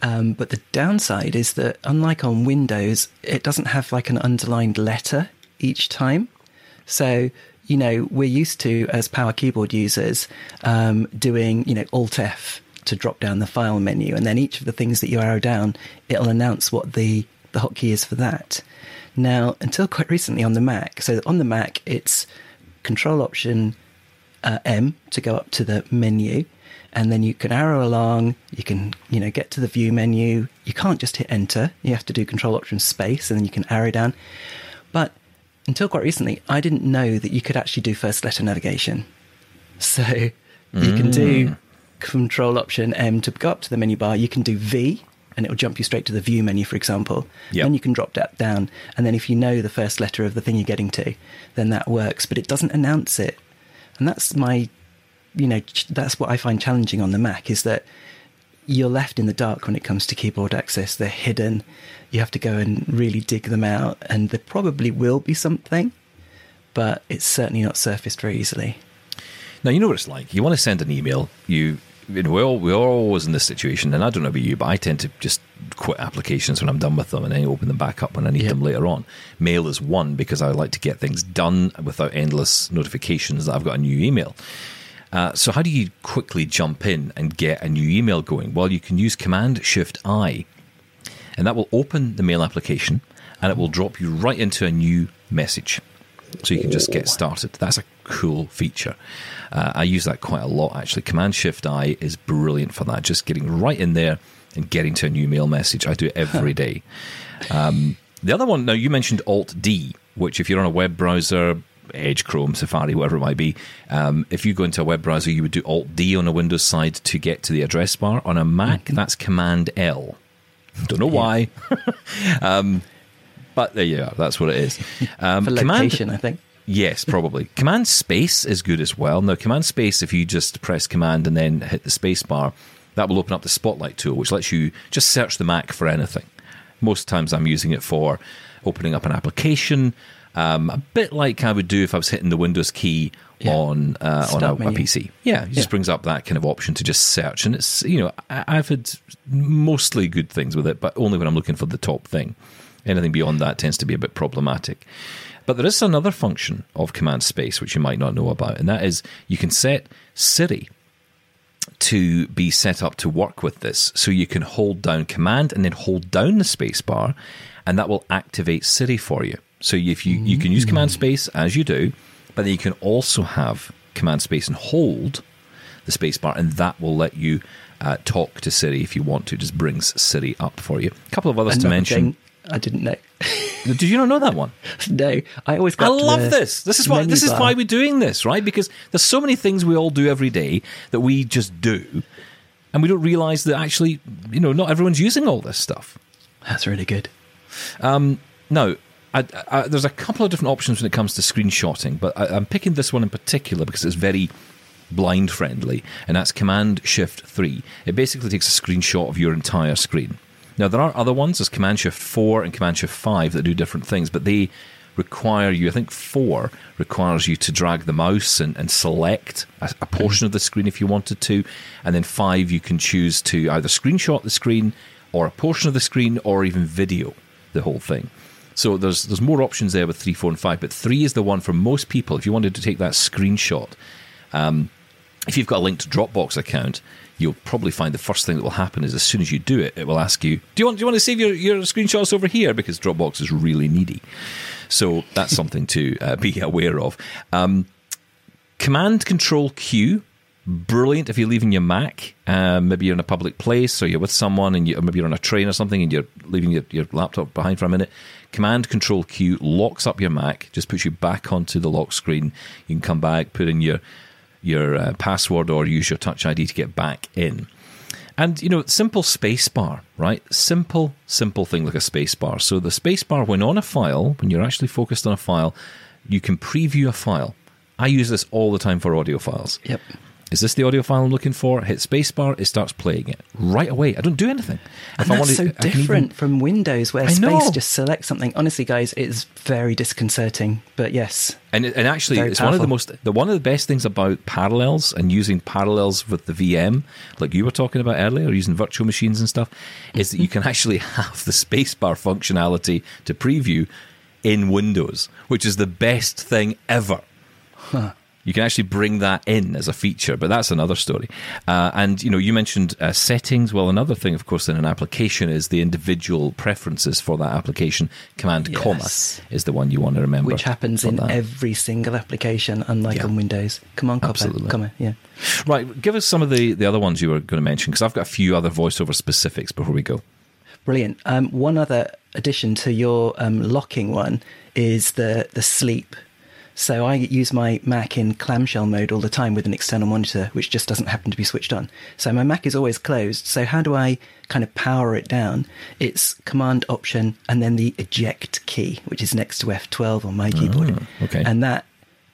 D: Um, but the downside is that, unlike on Windows, it doesn't have like an underlined letter each time. So, you know, we're used to, as power keyboard users, um, doing, you know, Alt F to drop down the file menu. And then each of the things that you arrow down, it'll announce what the, the hotkey is for that. Now, until quite recently on the Mac, so on the Mac, it's Control Option uh, M to go up to the menu, and then you can arrow along. You can, you know, get to the view menu. You can't just hit enter. You have to do Control Option Space, and then you can arrow down. But until quite recently, I didn't know that you could actually do first letter navigation. *laughs* So you can do mm. Control Option M to go up to the menu bar, you can do V, and it will jump you straight to the View menu, for example.
B: Yep.
D: Then you can drop that down, and then if you know the first letter of the thing you're getting to, then that works. But it doesn't announce it, and that's my, you know, ch- that's what I find challenging on the Mac is that you're left in the dark when it comes to keyboard access. They're hidden. You have to go and really dig them out, and there probably will be something, but it's certainly not surfaced very easily.
B: Now you know what it's like. You want to send an email. You, you know, we're, all, we're always in this situation, and I don't know about you, but I tend to just quit applications when I'm done with them, and then open them back up when I need
D: Yep.
B: them later on. Mail is one because I like to get things done without endless notifications that I've got a new email. Uh, so how do you quickly jump in and get a new email going? Well, you can use Command Shift I, and that will open the mail application, and it will drop you right into a new message. So you can just get started. That's a cool feature. Uh, I use that quite a lot actually. Command Shift I is brilliant for that. Just getting right in there and getting to a new mail message. I do it every *laughs* day. Um, the other one, now you mentioned Alt D, which if you're on a web browser, Edge, Chrome, Safari, whatever it might be, um, if you go into a web browser, you would do Alt D on a Windows side to get to the address bar. On a Mac, that's Command L. *laughs* Don't know why. *laughs* um, but there you are. That's what it is. *laughs* Um,
D: For
B: Command-
D: location, I think.
B: Yes, probably. command space is good as well. Now, command space, if you just press command and then hit the space bar, that will open up the spotlight tool, which lets you just search the Mac for anything. Most times I'm using it for opening up an application, um, a bit like I would do if I was hitting the Windows key
D: Yeah.
B: on uh, on a, a. PC. Yeah, it just brings up that kind of option to just search. And it's, you know, I, I've had mostly good things with it, but only when I'm looking for the top thing. Anything beyond that tends to be a bit problematic. But there is another function of command space which you might not know about, and that is you can set Siri to be set up to work with this. So you can hold down command and then hold down the space bar, and that will activate Siri for you. So if you, you can use command space as you do, but then you can also have command space and hold the space bar, and that will let you uh, talk to Siri if you want to. Just brings Siri up for you. A couple of others to mention.
D: I didn't know. *laughs*
B: Did you not know that one? *laughs*
D: no, I always
B: I love this. This is why this is
D: bar.
B: why we're doing this, right? Because there's so many things we all do every day that we just do, and we don't realize that actually, you know, not everyone's using all this stuff.
D: That's really good.
B: Now, I, I, there's a couple of different options when it comes to screenshotting, but I, I'm picking this one in particular because it's very blind friendly, and that's Command Shift 3. It basically takes a screenshot of your entire screen. Now, there are other ones, there's Command Shift 4 and Command Shift 5 that do different things, but they require you, I think 4 requires you to drag the mouse and, and select a, a portion of the screen if you wanted to, and then 5 you can choose to either screenshot the screen or a portion of the screen or even video the whole thing. So there's there's more options there with three, four, and five, but three is the one for most people. If you wanted to take that screenshot, um, if you've got a linked Dropbox account, you'll probably find the first thing that will happen is as soon as you do it, it will ask you, "Do you want do you want to save your, your screenshots over here?" Because Dropbox is really needy. So that's something to uh, *laughs* be aware of. Um, Command Control Q, brilliant if you're leaving your Mac. Um, maybe you're in a public place or you're with someone, and you, maybe you're on a train or something, and you're leaving your, your laptop behind for a minute. Command Control Q locks up your Mac, just puts you back onto the lock screen. You can come back, put in your your uh, password, or use your Touch ID to get back in. And you know, simple space bar, right? Simple, simple thing like a space bar. So the space bar, when on a file, when you're actually focused on a file, you can preview a file. I use this all the time for audio files.
D: Yep.
B: Is this the audio file I'm looking for? Hit spacebar, it starts playing it right away. I don't do anything.
D: And that's so
B: I can even-
D: different from Windows, where
B: I
D: space
B: know.
D: just selects something. Honestly, guys, it's very disconcerting. But yes,
B: And, and actually, it's one of the most the one of the best things about parallels and using parallels with the VM, like you were talking about earlier, using virtual machines and stuff, is that you can *laughs* actually have the spacebar functionality to preview in Windows, which is the best thing ever. You can actually bring that in as a feature, but that's another story. Uh, and you know, you mentioned uh, settings. Well, another thing, of course, in an application is the individual preferences for that application. Command comma is the one you want to remember,
D: which happens in
B: that.
D: every single application, unlike
B: Yeah.
D: on Windows. Come on, comma,
B: Absolutely.
D: comma, yeah.
B: Right, give us some of the, the other ones you were going to mention because I've got a few other voiceover specifics before we go.
D: Brilliant. Um, one other addition to your um, locking one is the the sleep So I use my Mac in clamshell mode all the time with an external monitor, which just doesn't happen to be switched on. So my Mac is always closed. So how do I kind of power it down? It's Command Option and then the eject key, which is next to F12 on my keyboard.
B: Ah, okay.
D: And that,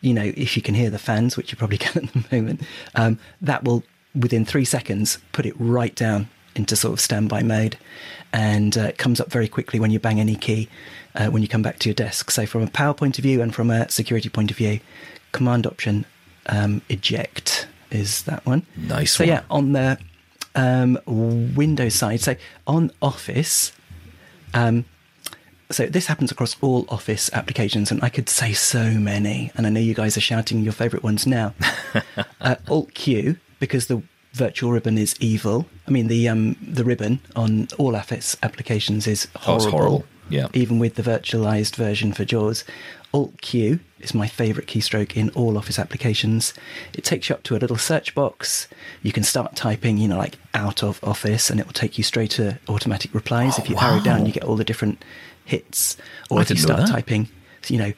D: you know, if you can hear the fans, which you probably *laughs* can at the moment, um, that will within three seconds put it right down into sort of standby mode, and uh, it comes up very quickly when you bang any key uh, when you come back to your desk. So from a power point of view and from a security point of view, Command Option um, Eject is that one.
B: Nice
D: So
B: one.
D: yeah, on the um, Windows side, so on Office. Um, so this happens across all Office applications, and I could say so many. And I know you guys are shouting your favourite ones now. *laughs* uh, Alt Q because the virtual ribbon is evil. I mean the um, the ribbon on all Office applications is
B: Oh,
D: horrible.
B: it's horrible. Yeah.
D: Even with the virtualized version for JAWS. Alt Q is my favourite keystroke in all Office applications. It takes you up to a little search box. You can start typing, you know, like out of Office, and it will take you straight to automatic replies.
B: Oh,
D: if you arrow down, you get all the different hits. Or
B: I
D: if you start typing, you know,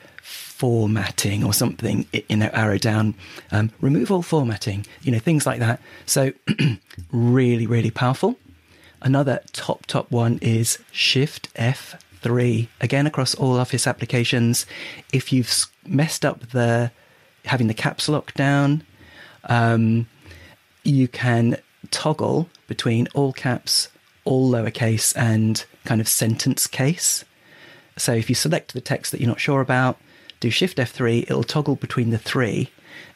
D: formatting or something, you know, arrow down, um, remove all formatting, you know, things like that. So, *clears throat* really, really powerful. Another top, top one is Shift F3. Again, across all Office applications. If you've messed up the having the caps lock down, um, you can toggle between all caps, all lowercase, and kind of sentence case. So if you select the text that you're not sure about, do Shift F3, it'll toggle between the three.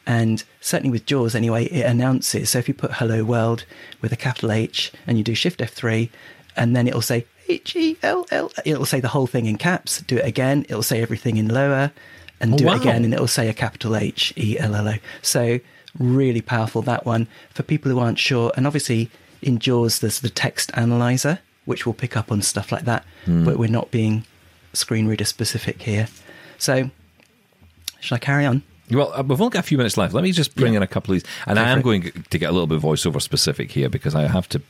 D: And certainly with JAWS anyway, it announces. So if you put hello world with a capital H and you do Shift F3, and then it'll say H E L L, it'll say the whole thing in caps. Do it again, it'll say everything in lower, and
B: Oh,
D: do
B: wow.
D: it again, and it'll say a capital H E L L O. So really powerful that one for people who aren't sure. And obviously in JAWS, there's the text analyzer, which will pick up on stuff like that,
B: Hmm.
D: but we're not being screen reader specific here. So, shall I carry on?
B: Well, uh, we've only got a few minutes left. Let me just bring
D: Yeah.
B: in a couple of these. And
D: Go
B: I am going to get a little bit voiceover specific here because I have to.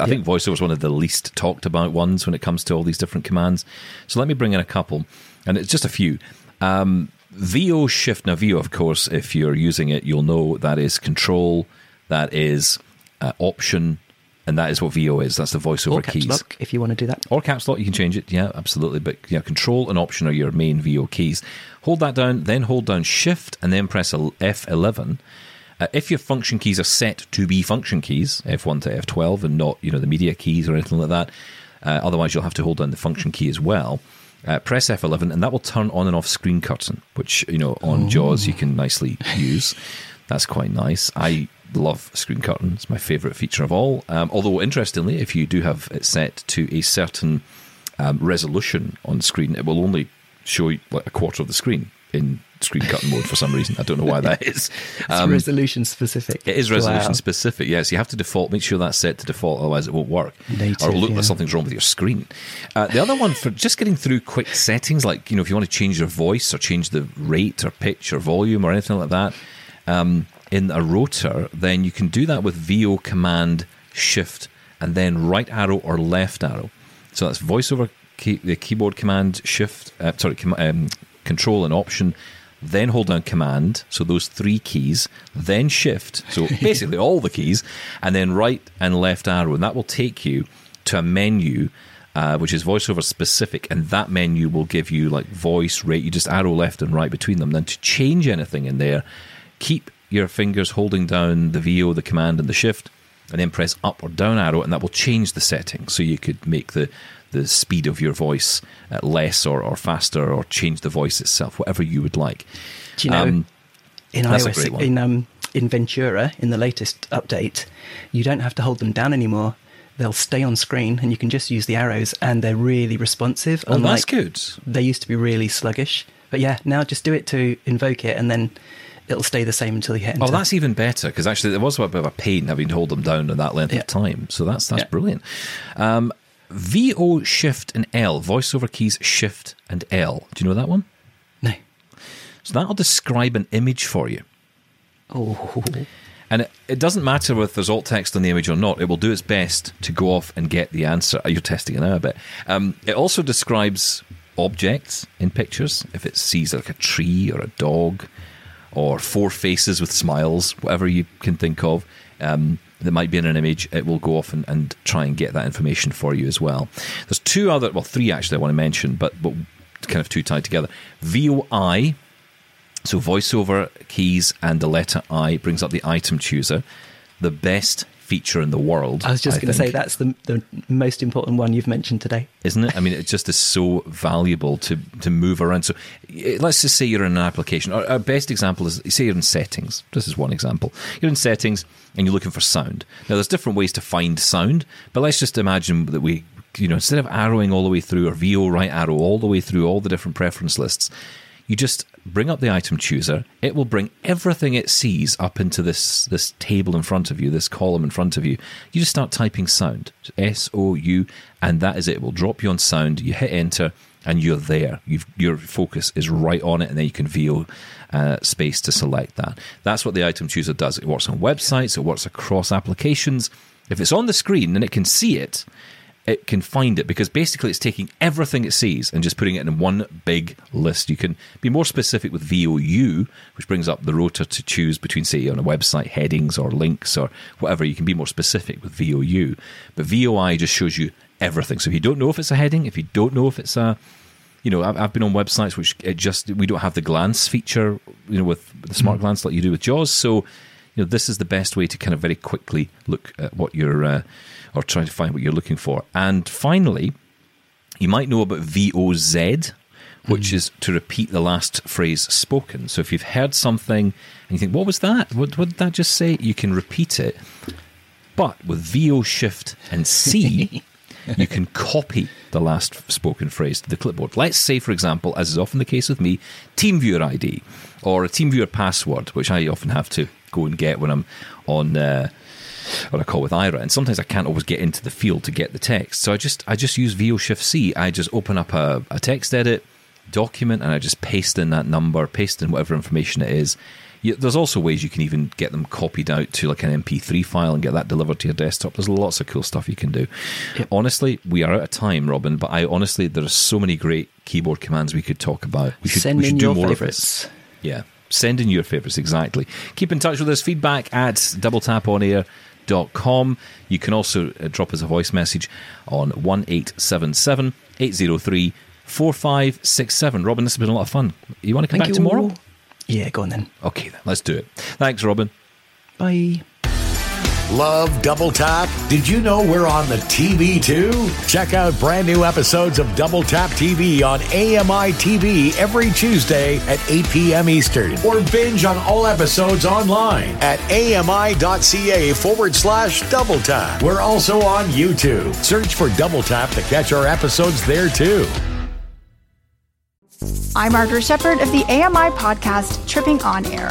B: I think voiceover is one of the least talked about ones when it comes to all these different commands. So let me bring in a couple, and it's just a few. Um, VO Shift. Now, VO, of course, if you're using it, you'll know that is Control, that is uh, Option, and that is what VO is. That's the voiceover
D: Or caps
B: keys.
D: lock, if you want to do that.
B: Or caps lock, you can change it. Yeah, absolutely. But yeah, Control and Option are your main VO keys. Hold that down, then hold down Shift, and then press F11. Uh, if your function keys are set to be function keys, F1 to F12, and not you know the media keys or anything like that, uh, otherwise you'll have to hold down the function key as well. Uh, press F11, and that will turn on and off screen curtain, which you know on JAWS you can nicely use. *laughs* That's quite nice. I love screen curtain; it's my favourite feature of all. Um, although interestingly, if you do have it set to a certain um, resolution on screen, it will only show you like a quarter of the screen in screen curtain mode for some reason. I don't know why that *laughs* is.
D: It's resolution specific.
B: It is resolution
D: Wow.
B: specific. Yes, you have to default. Make sure that's set to default, otherwise it won't work.
D: Native,
B: or look
D: yeah.
B: like something's wrong with your screen. Uh, the other one for just getting through quick settings, like you know, if you want to change your voice or change the rate or pitch or volume or anything like that um, in a rotor, then you can do that with VO Command Shift and then right arrow or left arrow. So that's voiceover key, the keyboard command Shift, uh, sorry, com- um, Control and Option. Then hold down Command, so those three keys, then Shift, so *laughs* basically all the keys, and then right and left arrow, and that will take you to a menu uh, which is voiceover specific, and that menu will give you like voice rate. You just arrow left and right between them. Then to change anything in there, keep your fingers holding down the VO, the command, and the shift, and then press up or down arrow, and that will change the settings. So you could make the the speed of your voice uh, less or, or faster, or change the voice itself, whatever you would like.
D: Do you know,
B: Um,
D: in iOS, in um, in Ventura, in the latest update, you don't have to hold them down anymore. They'll stay on screen, and you can just use the arrows, and they're really responsive.
B: Oh, that's good.
D: They used to be really sluggish, but yeah, now just do it to invoke it, and then it'll stay the same until you hit enter.
B: Oh, that's even better because actually there was a bit of a pain having to hold them down in that length
D: Yeah.
B: of time. So that's that's
D: Yeah.
B: brilliant. Um, VO Shift and L voiceover keys Shift and L. Do you know that one?
D: no.
B: So that'll describe an image for you.
D: Oh,
B: And it, it doesn't matter whether there's alt text on the image or not. It will do its best to go off and get the answer. You're testing it now a bit. Um, it also describes objects in pictures, if it sees like a tree or a dog or four faces with smiles, whatever you can think of, um, that might be in an image, it will go off and, and, try and get that information for you as well. There's two other, well, three actually I want to mention, but, but kind of two tied together. VOI, so voiceover keys and the letter I brings up the item chooser. The best feature in the world.
D: I was just going to say that's the, the most important one you've mentioned today,
B: isn't it? I mean, it just is so valuable to to move around. So eh, let's just say you're in an application. Our, our best example is you say you're in settings. This is one example. You're in settings and you're looking for sound. Now, there's different ways to find sound, but let's just imagine that we you know, instead of arrowing all the way through or VO right arrow all the way through all the different preference lists, you just bring up the item chooser. It will bring everything it sees up into this this table in front of you, this column in front of you. You just start typing sound, S O U, and that is it. It will drop you on sound. You hit enter, and you're there. You've, your focus is right on it, and then you can VO uh, space to select that. That's what the item chooser does. It works on websites. It works across applications. If it's on the screen and it can see it, it can find it because basically it's taking everything it sees and just putting it in one big list. You can be more specific with VOU, which brings up the rotor to choose between, say, on a website headings or links or whatever. You can be more specific with VOU. But VOI just shows you everything. So if you don't know if it's a heading, if you don't know if it's a you know, I've, been on websites which it just we don't have the glance feature, you know, with the smart mm. glance like you do with JAWS. So, you know, this is the best way to kind of very quickly look at what you're uh, or trying to find what you're looking for. And finally, you might know about VOZ, which mm. is to repeat the last phrase spoken. So if you've heard something and you think, what was that? What, what did that just say? You can repeat it. But with VO Shift and C, *laughs* you can copy the last spoken phrase to the clipboard. Let's say, for example, as is often the case with me, TeamViewer ID or a TeamViewer password, which I often have to go and get when I'm on. Uh, what I call with Aira, and sometimes I can't always get into the field to get the text. So I just I just use VO Shift C. I just open up a, a text edit document and I just paste in that number, paste in whatever information it is. You, there's also ways you can even get them copied out to like an MP3 file and get that delivered to your desktop. There's lots of cool stuff you can do. Yep. Honestly, we are out of time, Robin, but I honestly, there are so many great keyboard commands we could talk about. We should,
D: Send
B: we should
D: in
B: do
D: your
B: more
D: favorites.
B: of it. Yeah. Send in your favorites, exactly. Keep in touch with us. Feedback at double tap on air com. You can also uh, drop us a voice message on 1877 803 4567. Robin, this has been a lot of fun. You want to come
D: Thank
B: back
D: you.
B: tomorrow?
D: Yeah, go on then.
B: Okay, then. Let's do it. Thanks, Robin.
D: Bye.
C: Love Double Tap? Did you know we're on the TV too? Check out brand new episodes of Double Tap TV on AMI TV every Tuesday at 8 p.m. Eastern. Or binge on all episodes online at ami.ca forward slash double tap. We're also on YouTube. Search for Double Tap to catch our episodes there too.
F: I'm Margaret Shepard of the AMI podcast Tripping On Air.